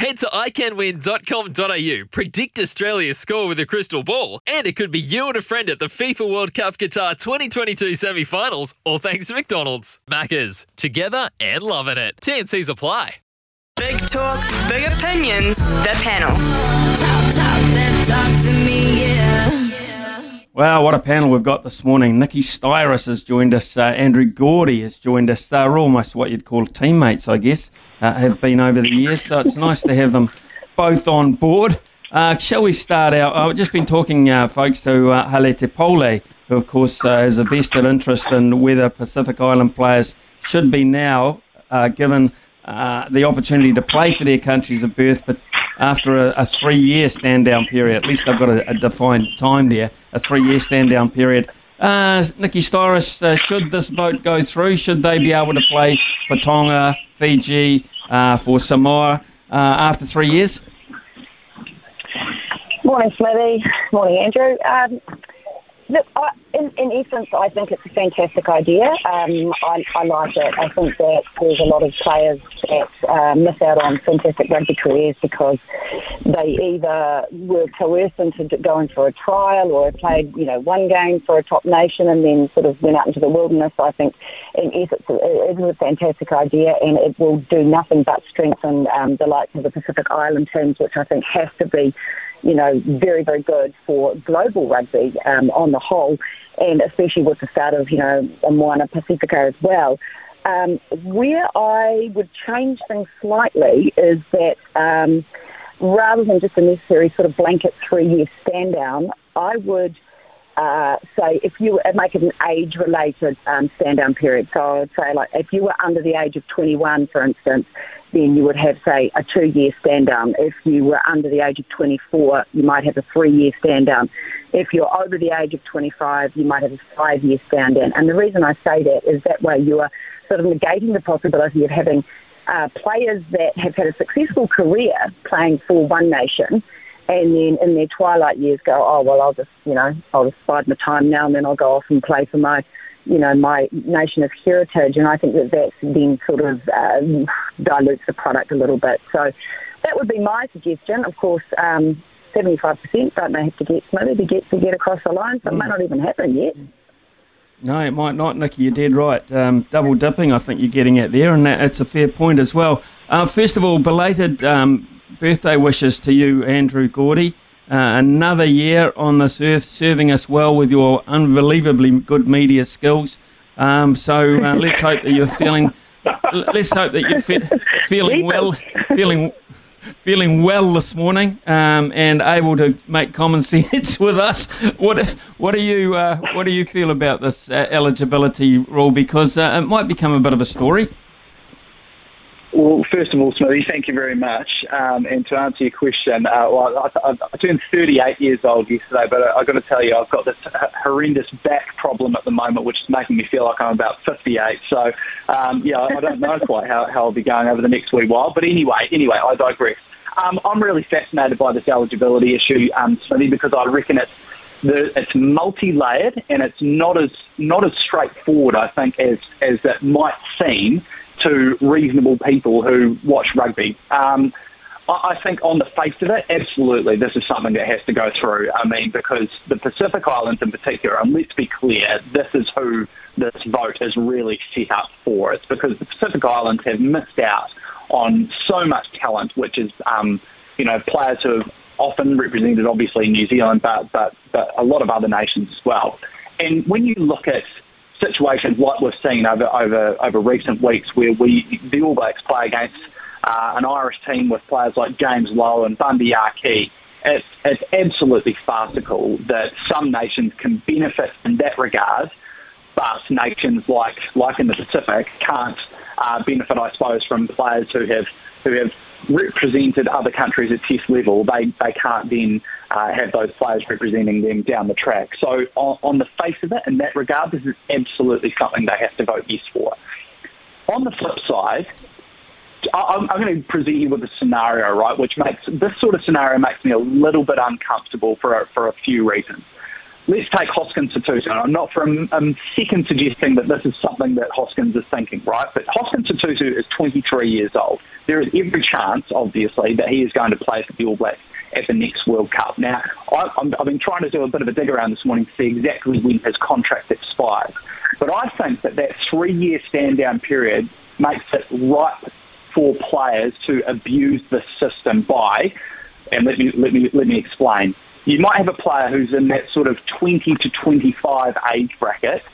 Head to iCanWin.com.au, predict Australia's score with a crystal ball, and it could be you and a friend at the FIFA World Cup Qatar 2022 semi finals, all thanks to McDonald's. Maccas, together and loving it. TNC's apply. Big talk, big opinions, the panel. Talk, talk, talk to me, yeah. Wow, what a panel we've got this morning. Nikki Styris has joined us. Uh, Andrew Gourdie has joined us. They're almost what you'd call teammates, I guess, uh, have been over the years. So it's nice to have them both on board. Uh, shall we start out? I've just been talking, uh, folks, to uh, Hale T-Pole, who, of course, uh, has a vested interest in whether Pacific Island players should be now uh, given uh, the opportunity to play for their countries of birth, but after a, a three-year stand-down period. At least they've got a, a defined time there, a three-year stand-down period. Uh, Nikki Styris, uh, should this vote go through, should they be able to play for Tonga, Fiji, uh, for Samoa uh, after three years? Morning, Smithy. Morning, Andrew. Um, look, I, in, in essence, I think it's a fantastic idea. Um, I, I like it. I think that there's a lot of players that uh, miss out on fantastic rugby careers because they either were coerced into going for a trial or played, you know, one game for a top nation and then sort of went out into the wilderness. I think, in essence, it is a fantastic idea and it will do nothing but strengthen um, the likes of the Pacific Island teams, which I think has to be you know, very, very good for global rugby um, on the whole, and especially with the start of, you know, Moana Pacifica as well. Um, where I would change things slightly is that um, rather than just a necessary sort of blanket three-year stand down, I would uh, say if you make it an age-related um, stand-down period. So I would say, like, if you were under the age of 21, for instance, then you would have, say, a two-year stand-down. If you were under the age of 24, you might have a three-year stand-down. If you're over the age of 25, you might have a five-year stand-down. And the reason I say that is that way you are sort of negating the possibility of having uh, players that have had a successful career playing for one nation and then in their twilight years go, oh, well, I'll just, you know, I'll just bide my time now and then I'll go off and play for my you know, my nation of heritage, and I think that that's then sort of um, dilutes the product a little bit. So that would be my suggestion. Of course, um, 75% don't they have to get Smithy to get to get across the line, so it may not even happen yet. No, it might not, Nikki. You're dead right. Um, double dipping, I think you're getting at there, and that, it's a fair point as well. Uh, first of all, belated um, birthday wishes to you, Andrew Gourdie. Uh, another year on this earth, serving us well with your unbelievably good media skills. Um, so uh, let's hope that you're feeling. Let's hope that you're fe- feeling well, feeling feeling well this morning, um, and able to make common sense with us. What what do you uh, what do you feel about this uh, eligibility rule? Because uh, it might become a bit of a story. Well, first of all, Smithy, thank you very much. Um, and to answer your question, uh, well, I, I, I, turned 38 years old yesterday, but I, I've got to tell you, I've got this horrendous back problem at the moment, which is making me feel like I'm about 58. So, um, yeah, I don't know quite how, how I'll be going over the next wee while. But anyway, anyway, I digress. Um, I'm really fascinated by this eligibility issue, um, Smithy, because I reckon it's the, it's multi-layered and it's not as not as straightforward, I think, as as it might seem to reasonable people who watch rugby. Um, I, I think on the face of it, absolutely, this is something that has to go through. I mean, because the Pacific Islands in particular, and let's be clear, this is who this vote is really set up for. It's because the Pacific Islands have missed out on so much talent, which is, um, you know, players who have often represented obviously New Zealand, but, but, but a lot of other nations as well. And when you look at situations like we've seen over over over recent weeks, where we the All Blacks play against uh, an Irish team with players like James Lowe and Bundee Aki, it's, it's absolutely farcical that some nations can benefit in that regard, but nations like like in the Pacific can't uh, benefit, I suppose, from players who have who have represented other countries at test level. They they can't then uh, have those players representing them down the track. So on, on the face of it, in that regard, this is absolutely something they have to vote yes for. On the flip side, I'm, going to present you with a scenario, right, which makes this sort of scenario makes me a little bit uncomfortable for a, for a few reasons. Let's take Hoskins Sotutu, and I'm not for a, a second suggesting that this is something that Hoskins is thinking, right? But Hoskins Sotutu is 23 years old. There is every chance, obviously, that he is going to play for the All Blacks at the next World Cup. Now, I, have been trying to do a bit of a dig around this morning to see exactly when his contract expires. But I think that that three-year stand-down period makes it ripe for players to abuse the system by, and let me let me let me explain. You might have a player who's in that sort of 20 to 25 age bracket.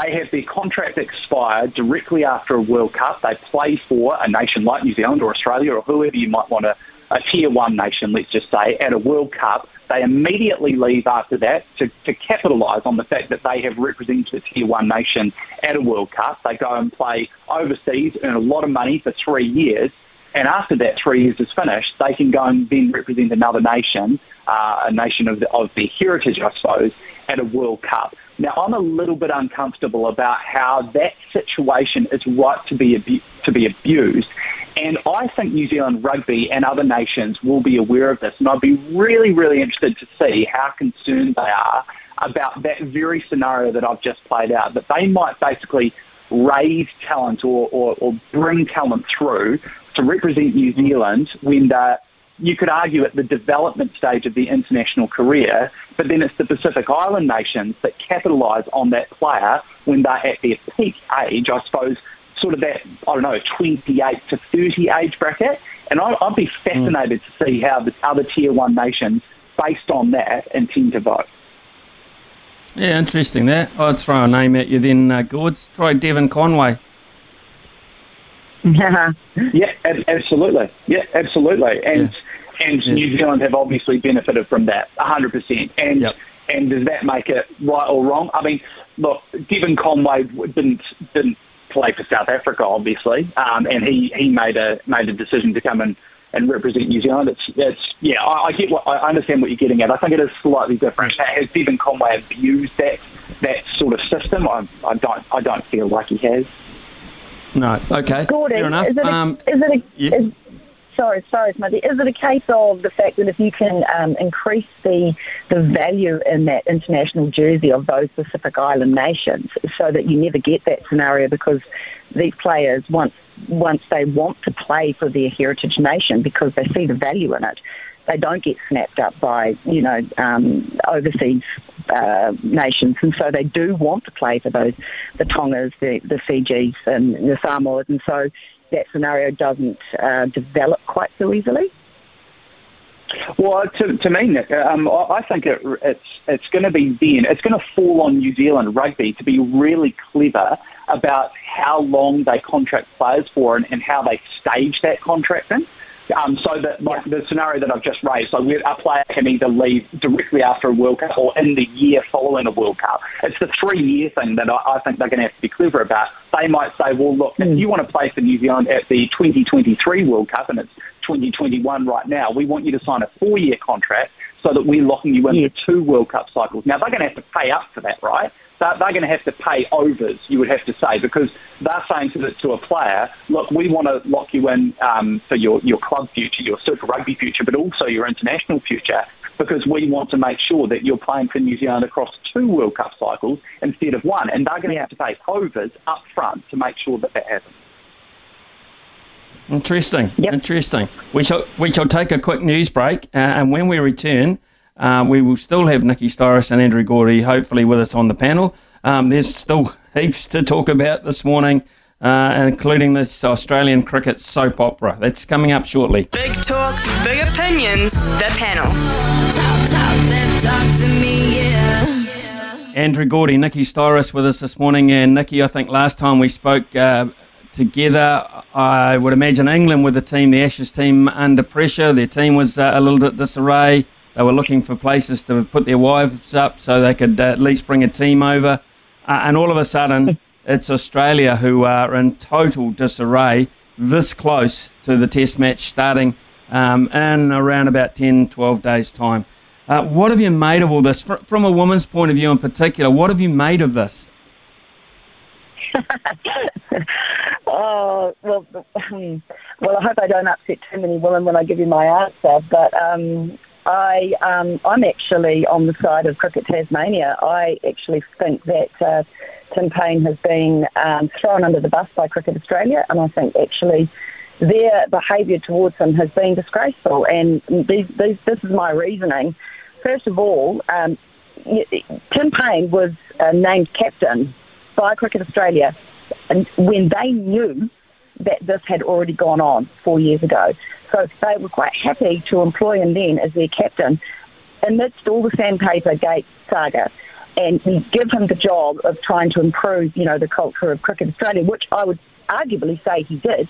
They have their contract expired directly after a World Cup. They play for a nation like New Zealand or Australia or whoever you might want to, a tier one nation, let's just say, at a World Cup. They immediately leave after that to, to capitalise on the fact that they have represented a tier one nation at a World Cup. They go and play overseas, earn a lot of money for three years, and after that three years is finished, they can go and then represent another nation, uh, a nation of, the, of their heritage, I suppose, at a World Cup. Now, I'm a little bit uncomfortable about how that situation is right to be abu- to be abused, and I think New Zealand rugby and other nations will be aware of this. And I'd be really, really interested to see how concerned they are about that very scenario that I've just played out, that they might basically raise talent or, or, or bring talent through to represent New Zealand when they're you could argue at the development stage of the international career, but then it's the Pacific Island nations that capitalise on that player when they're at their peak age, I suppose, sort of that, I don't know, 28 to 30 age bracket. And I, would be fascinated mm. to see how the other tier one nations, based on that, intend to vote. Yeah, interesting that. I'd throw a name at you then, uh, Gords. Try Devon Conway. Yeah, yeah, absolutely. Yeah, absolutely. And yeah. and yeah. New Zealand have obviously benefited from that 100%. And yep. and does that make it right or wrong? I mean, look, Devon Conway didn't didn't play for South Africa, obviously, um, and he, he made a made a decision to come and, and represent New Zealand. It's, it's yeah, I, I get what I understand what you're getting at. I think it is slightly different. Has Devon Conway abused that that sort of system? I, I don't I don't feel like he has. No. Okay. Gordon, Fair enough. Is it a, um, is it a, yeah. is, sorry, sorry, Smithy. Is it a case of the fact that if you can um, increase the the value in that international jersey of those Pacific Island nations, so that you never get that scenario because these players once once they want to play for their heritage nation because they see the value in it, they don't get snapped up by you know um, overseas uh, nations, and so they do want to play for those the Tongas, the the Fijis, and the Samoas, and so that scenario doesn't uh, develop quite so easily? Well, to, to me, Nick, um, I think it, it's it's going to be then. It's going to fall on New Zealand rugby to be really clever about how long they contract players for and, and how they stage that contract contracting. Um, so that like the scenario that I've just raised, so a player can either leave directly after a World Cup or in the year following a World Cup. It's the three-year thing that I, I think they're going to have to be clever about. They might say, well, look, mm. if you want to play for New Zealand at the 2023 World Cup and it's 2021 right now, we want you to sign a four-year contract so that we're locking you in yeah. for two World Cup cycles. Now they're going to have to pay up for that, right? They're, they're going to have to pay overs, you would have to say, because they're saying to, the, to a player, look, we want to lock you in um, for your, your club future, your Super Rugby future, but also your international future, because we want to make sure that you're playing for New Zealand across two World Cup cycles instead of one. And they're going to have to pay overs up front to make sure that that happens. Interesting. Yep. Interesting. We shall we shall take a quick news break, uh, and when we return, uh, we will still have Nikki Styris and Andrew Gourdie hopefully with us on the panel. Um, there's still heaps to talk about this morning, uh, including this Australian cricket soap opera. That's coming up shortly. Big talk, big opinions, the panel. Talk, talk, talk me, yeah. Andrew Gourdie, Nikki Styris with us this morning. And Nikki, I think last time we spoke uh, together, I would imagine England with the team, the Ashes team, under pressure. Their team was uh, a little bit disarray They were looking for places to put their wives up so they could uh, at least bring a team over. Uh, and all of a sudden, it's Australia who are in total disarray, this close to the test match starting um, in around about 10, 12 days' time. Uh, what have you made of all this? Fr- from a woman's point of view in particular, what have you made of this? oh well, um, well. I hope I don't upset too many women when I give you my answer. But um, I, um, I'm actually on the side of Cricket Tasmania. I actually think that uh, Tim Paine has been um, thrown under the bus by Cricket Australia, and I think actually their behaviour towards him has been disgraceful. And these, these, this is my reasoning. First of all, um, Tim Paine was uh, named captain by Cricket Australia and when they knew that this had already gone on four years ago. So they were quite happy to employ him then as their captain amidst all the sandpaper gate saga and give him the job of trying to improve, you know, the culture of Cricket Australia, which I would arguably say he did.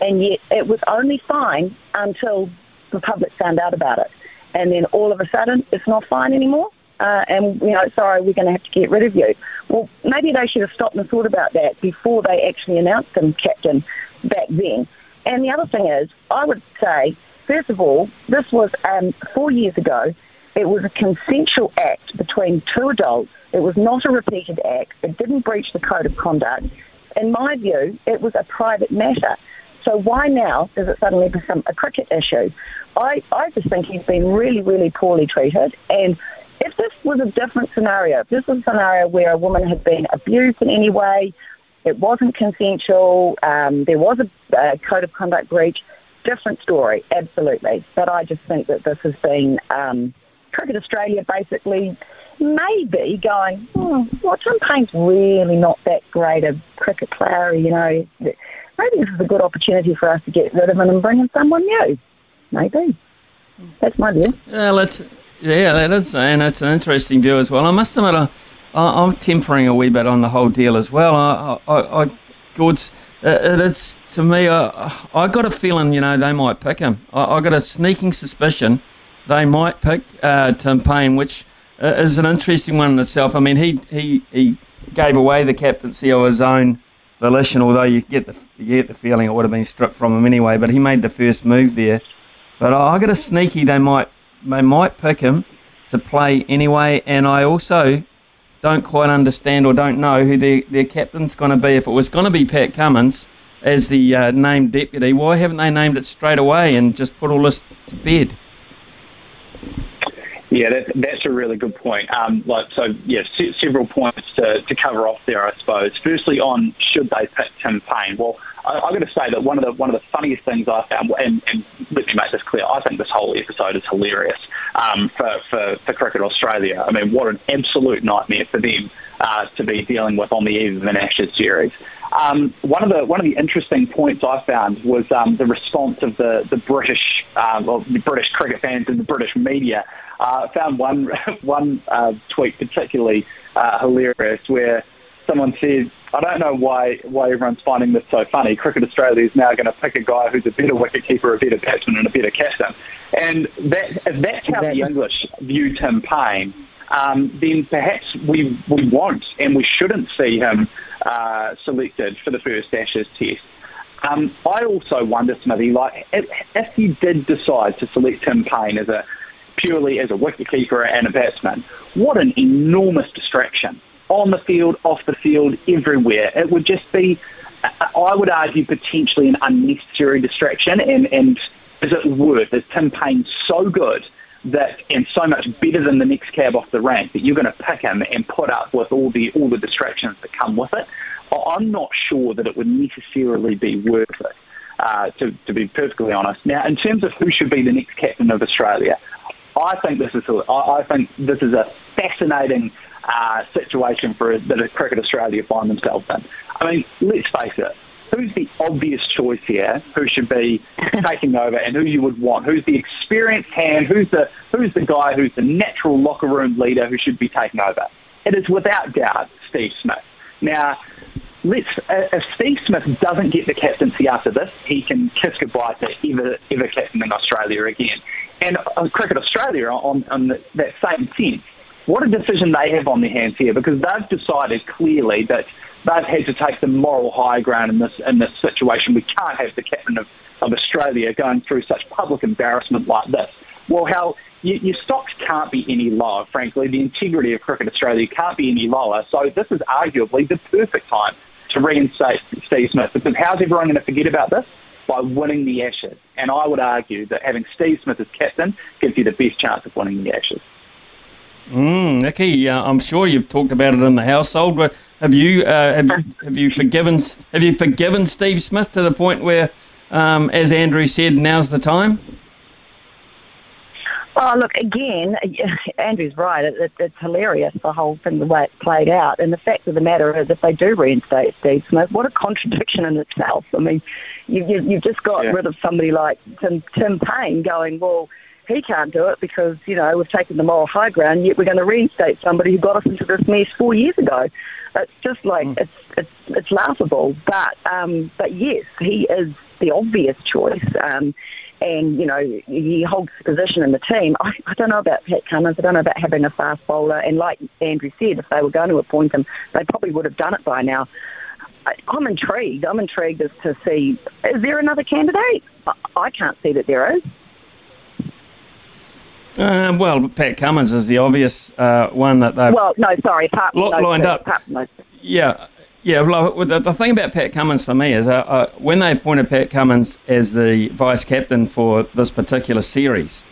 And yet it was only fine until the public found out about it. And then all of a sudden, it's not fine anymore uh, and you know, sorry, we're going to have to get rid of you. Well, maybe they should have stopped and thought about that before they actually announced him captain back then. And the other thing is, I would say, first of all, this was um, four years ago. It was a consensual act between two adults. It was not a repeated act. It didn't breach the code of conduct. In my view, it was a private matter. So why now does it suddenly become a cricket issue? I, I just think he's been really, really poorly treated. And if this was a different scenario, if this was a scenario where a woman had been abused in any way, it wasn't consensual, um, there was a, a, code of conduct breach, different story, absolutely. But I just think that this has been um, Cricket Australia basically maybe going, oh, well, Tim Paine's really not that great a cricket player, you know. Maybe this is a good opportunity for us to get rid of him and bring in someone new. Maybe. That's my view. Yeah, let's yeah, that is, and it's an interesting view as well. I must admit, I, I, am tempering a wee bit on the whole deal as well. I, I, I Gord's, uh, it's to me, I, I got a feeling, you know, they might pick him. I, I got a sneaking suspicion they might pick uh, Tim Paine, which uh, is an interesting one in itself. I mean, he, he, he gave away the captaincy of his own volition, although you get the you get the feeling it would have been stripped from him anyway. But he made the first move there. But I got a sneaky they might they might pick him to play anyway. And I also don't quite understand or don't know who their, their captain's going to be. If it was going to be Pat Cummins as the uh, named deputy, why haven't they named it straight away and just put all this to bed? Yeah, that, that's a really good point. Um, like, so, yeah, several points to, to cover off there, I suppose. Firstly, on should they pick Tim Paine? Well, I, have got to say that one of the one of the funniest things I found, and, and let me make this clear, I think this whole episode is hilarious um, for, for, for Cricket Australia. I mean, what an absolute nightmare for them uh, to be dealing with on the eve of an Ashes series. Um, one of the one of the interesting points I found was um, the response of the the British uh, well, the British cricket fans and the British media. Uh, found one one uh, tweet particularly uh, hilarious where someone said, I don't know why why everyone's finding this so funny. Cricket Australia is now going to pick a guy who's a better wicketkeeper, a better batsman, and a better captain. And that, if that's how the English view Tim Paine, um, then perhaps we we won't and we shouldn't see him uh, selected for the first Ashes Test. Um, I also wonder, Smithy, like if, if you did decide to select Tim Paine as a purely as a wicketkeeper and a batsman, what an enormous distraction on the field, off the field, everywhere. It would just be, I would argue, potentially an unnecessary distraction. And, and is it worth? Is Tim Paine so good that and so much better than the next cab off the rank that you're going to pick him and put up with all the all the distractions that come with it? I'm not sure that it would necessarily be worth it. Uh, to, to be perfectly honest. Now, in terms of who should be the next captain of Australia, I think this is a, I think this is a fascinating uh, situation for that Cricket Australia find themselves in. I mean, let's face it. Who's the obvious choice here? Who should be taking over, and who you would want? Who's the experienced hand? Who's the who's the guy who's the natural locker room leader who should be taking over? It is without doubt Steve Smith. Now, let's uh, if Steve Smith doesn't get the captaincy after this, he can kiss goodbye to ever ever captaining Australia again. And uh, Cricket Australia, on, on the, that same sense, what a decision they have on their hands here because they've decided clearly that they've had to take the moral high ground in this in this situation. We can't have the captain of, of Australia going through such public embarrassment like this. Well, how you, your stocks can't be any lower, frankly. The integrity of Cricket Australia can't be any lower. So this is arguably the perfect time to reinstate Steve Smith because how's everyone going to forget about this? By winning the Ashes. And I would argue that having Steve Smith as captain gives you the best chance of winning the Ashes. Mm, Nikki, uh, I'm sure you've talked about it in the household. But have you uh, have, you, have you forgiven have you forgiven Steve Smith to the point where, um, as Andrew said, now's the time? Oh, look, again, Andrew's right. It, it, it's hilarious, the whole thing, the way it played out. And the fact of the matter is, if they do reinstate Steve Smith, what a contradiction in itself. I mean, you, you, you've just got yeah. rid of somebody like Tim, Tim Paine going, well, he can't do it because, you know, we've taken the moral high ground, yet we're going to reinstate somebody who got us into this mess four years ago. It's just like, mm. it's, it's, it's laughable. But, um, but yes, he is the obvious choice. Um, and you know he holds the position in the team. I, I don't know about Pat Cummins. I don't know about having a fast bowler. And like Andrew said, if they were going to appoint him, they probably would have done it by now. I, I'm intrigued. I'm intrigued as to see is there another candidate? I, I can't see that there is. Uh, well, Pat Cummins is the obvious uh, one that they've well, no, sorry, apart lo- lined up. Apart yeah, yeah, well, the, the thing about Pat Cummins for me is uh, uh, when they appointed Pat Cummins as the vice captain for this particular series,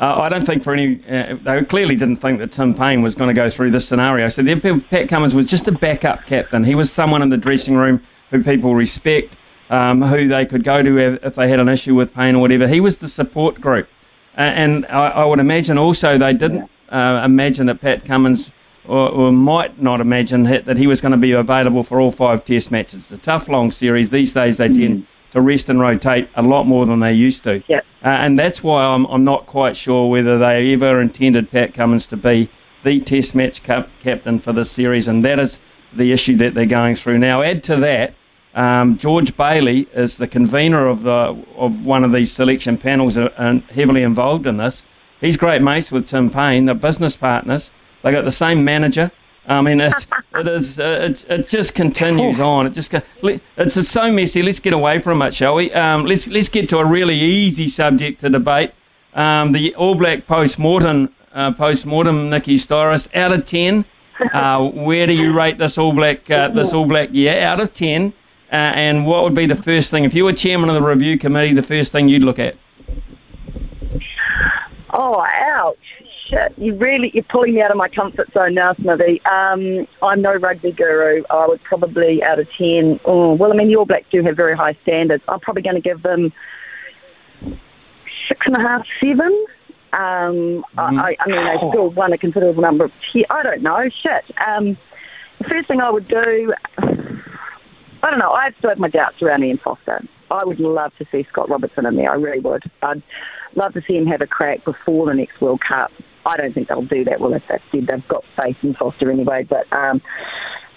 uh, I don't think for any, uh, they clearly didn't think that Tim Paine was going to go through this scenario. So Pat Cummins was just a backup captain. He was someone in the dressing room who people respect, um, who they could go to if they had an issue with Paine or whatever. He was the support group. And I, I, would imagine also they didn't uh, imagine that Pat Cummins or, or, might not imagine that he was going to be available for all five test matches. It's a tough, long series. These days they mm. tend to rest and rotate a lot more than they used to. Yep. Uh, and that's why I'm, I'm not quite sure whether they ever intended Pat Cummins to be the test match cap- captain for this series, and that is the issue that they're going through now. Add to that, um, George Bailey is the convener of the of one of these selection panels uh, and heavily involved in this. He's great mates with Tim Paine, the business partners. They got the same manager. I mean, it's, it is. Uh, it, it just continues on. It just it's, it's so messy. Let's get away from it, shall we? Um, let's let's get to a really easy subject to debate. Um, the All Black post mortem uh, post mortem Nikki Styris out of ten. Uh, where do you rate this All Black uh, this All Black year out of ten? Uh, and what would be the first thing if you were chairman of the review committee? The first thing you'd look at? Oh, ouch! shit, you really you're pulling me out of my comfort zone now, Smithy. Um, I'm no rugby guru. I would probably out of ten. Oh, well, I mean, the All Blacks do have very high standards. I'm probably going to give them six and a half, seven. Um, mm-hmm. I, I mean, they still won a considerable number of. I don't know. Shit. Um, the first thing I would do, I don't know. I still have my doubts around Ian Foster. I would love to see Scott Robertson in there. I really would. I'd love to see him have a crack before the next World Cup. I don't think they'll do that. Well, if that's said, they've got faith in Foster anyway. But um,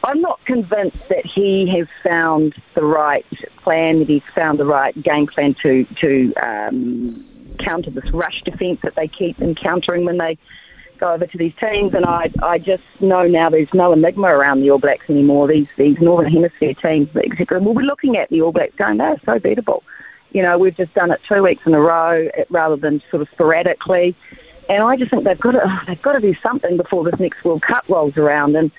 I'm not convinced that he has found the right plan, that he's found the right game plan to to um, counter this rush defence that they keep encountering when they go over to these teams. And I I just know now there's no enigma around the All Blacks anymore. These these Northern Hemisphere teams, etc. We'll be looking at the All Blacks going, they're so beatable. You know, we've just done it two weeks in a row eh, rather than sort of sporadically. And I just think they've got to oh, they've got to do something before this next World Cup rolls around. And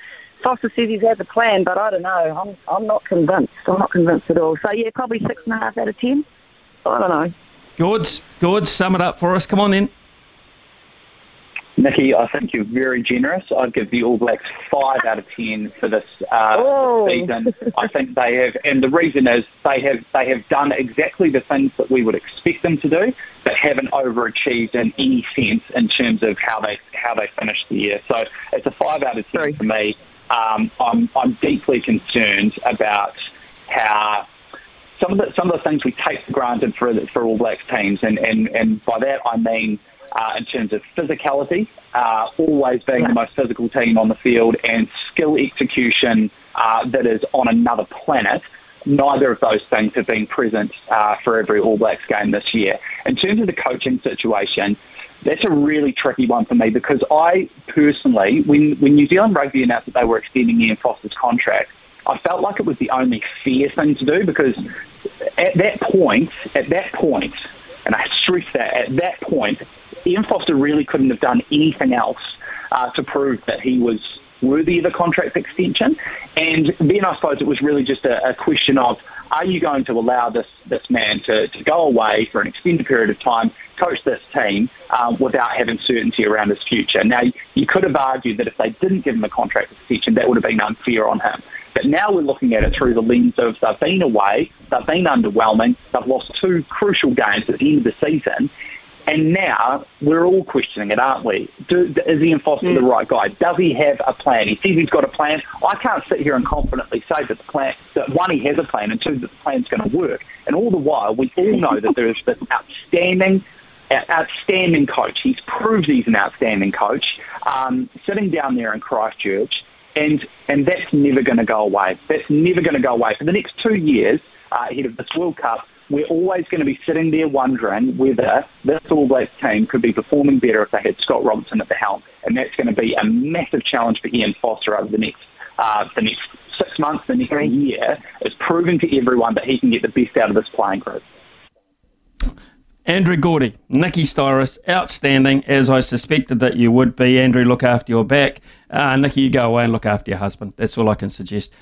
Foster says he's had the plan, but I don't know. I'm I'm not convinced. I'm not convinced at all. So yeah, probably six and a half out of ten. I don't know. Good, good. Sum it up for us. Come on then. Nikki, I think you're very generous. I'd give the All Blacks five out of ten for this uh, oh. season. I think they have, and the reason is they have they have done exactly the things that we would expect them to do, but haven't overachieved in any sense in terms of how they how they finished the year. So it's a five out of ten Sorry. for me. Um, I'm I'm deeply concerned about how some of the some of the things we take for granted for for All Blacks teams, and and and by that I mean uh, in terms of physicality, uh, always being the most physical team on the field, and skill execution uh, that is on another planet. Neither of those things have been present uh, for every All Blacks game this year. In terms of the coaching situation, That's a really tricky one for me because I personally, when, when New Zealand Rugby announced that they were extending Ian Foster's contract, I felt like it was the only fair thing to do because at that point, at that point, and I stress that, at that point, Ian Foster really couldn't have done anything else uh, to prove that he was worthy of a contract extension. And then I suppose it was really just a, a question of are you going to allow this, this man to, to go away for an extended period of time, coach this team um, without having certainty around his future? Now, you could have argued that if they didn't give him a contract extension, that would have been unfair on him. But now we're looking at it through the lens of they've been away, they've been underwhelming, they've lost two crucial games at the end of the season, and now we're all questioning it, aren't we? Do, is Ian Foster mm. the right guy? Does he have a plan? He says he's got a plan. I can't sit here and confidently say that the plan, that one, he has a plan, and two, that the plan's going to work. And all the while, we all know that there is this outstanding, outstanding coach. He's proved he's an outstanding coach, um, sitting down there in Christchurch, and and that's never going to go away. That's never going to go away for the next two years uh, ahead of this World Cup we're always going to be sitting there wondering whether this All Blacks team could be performing better if they had Scott Robertson at the helm. And that's going to be a massive challenge for Ian Foster over the next uh, the next six months, the next year, is proving to everyone that he can get the best out of this playing group. Andrew Gourdie, Nikki Styris, outstanding, as I suspected that you would be. Andrew, look after your back. Uh, Nikki, you go away and look after your husband. That's all I can suggest.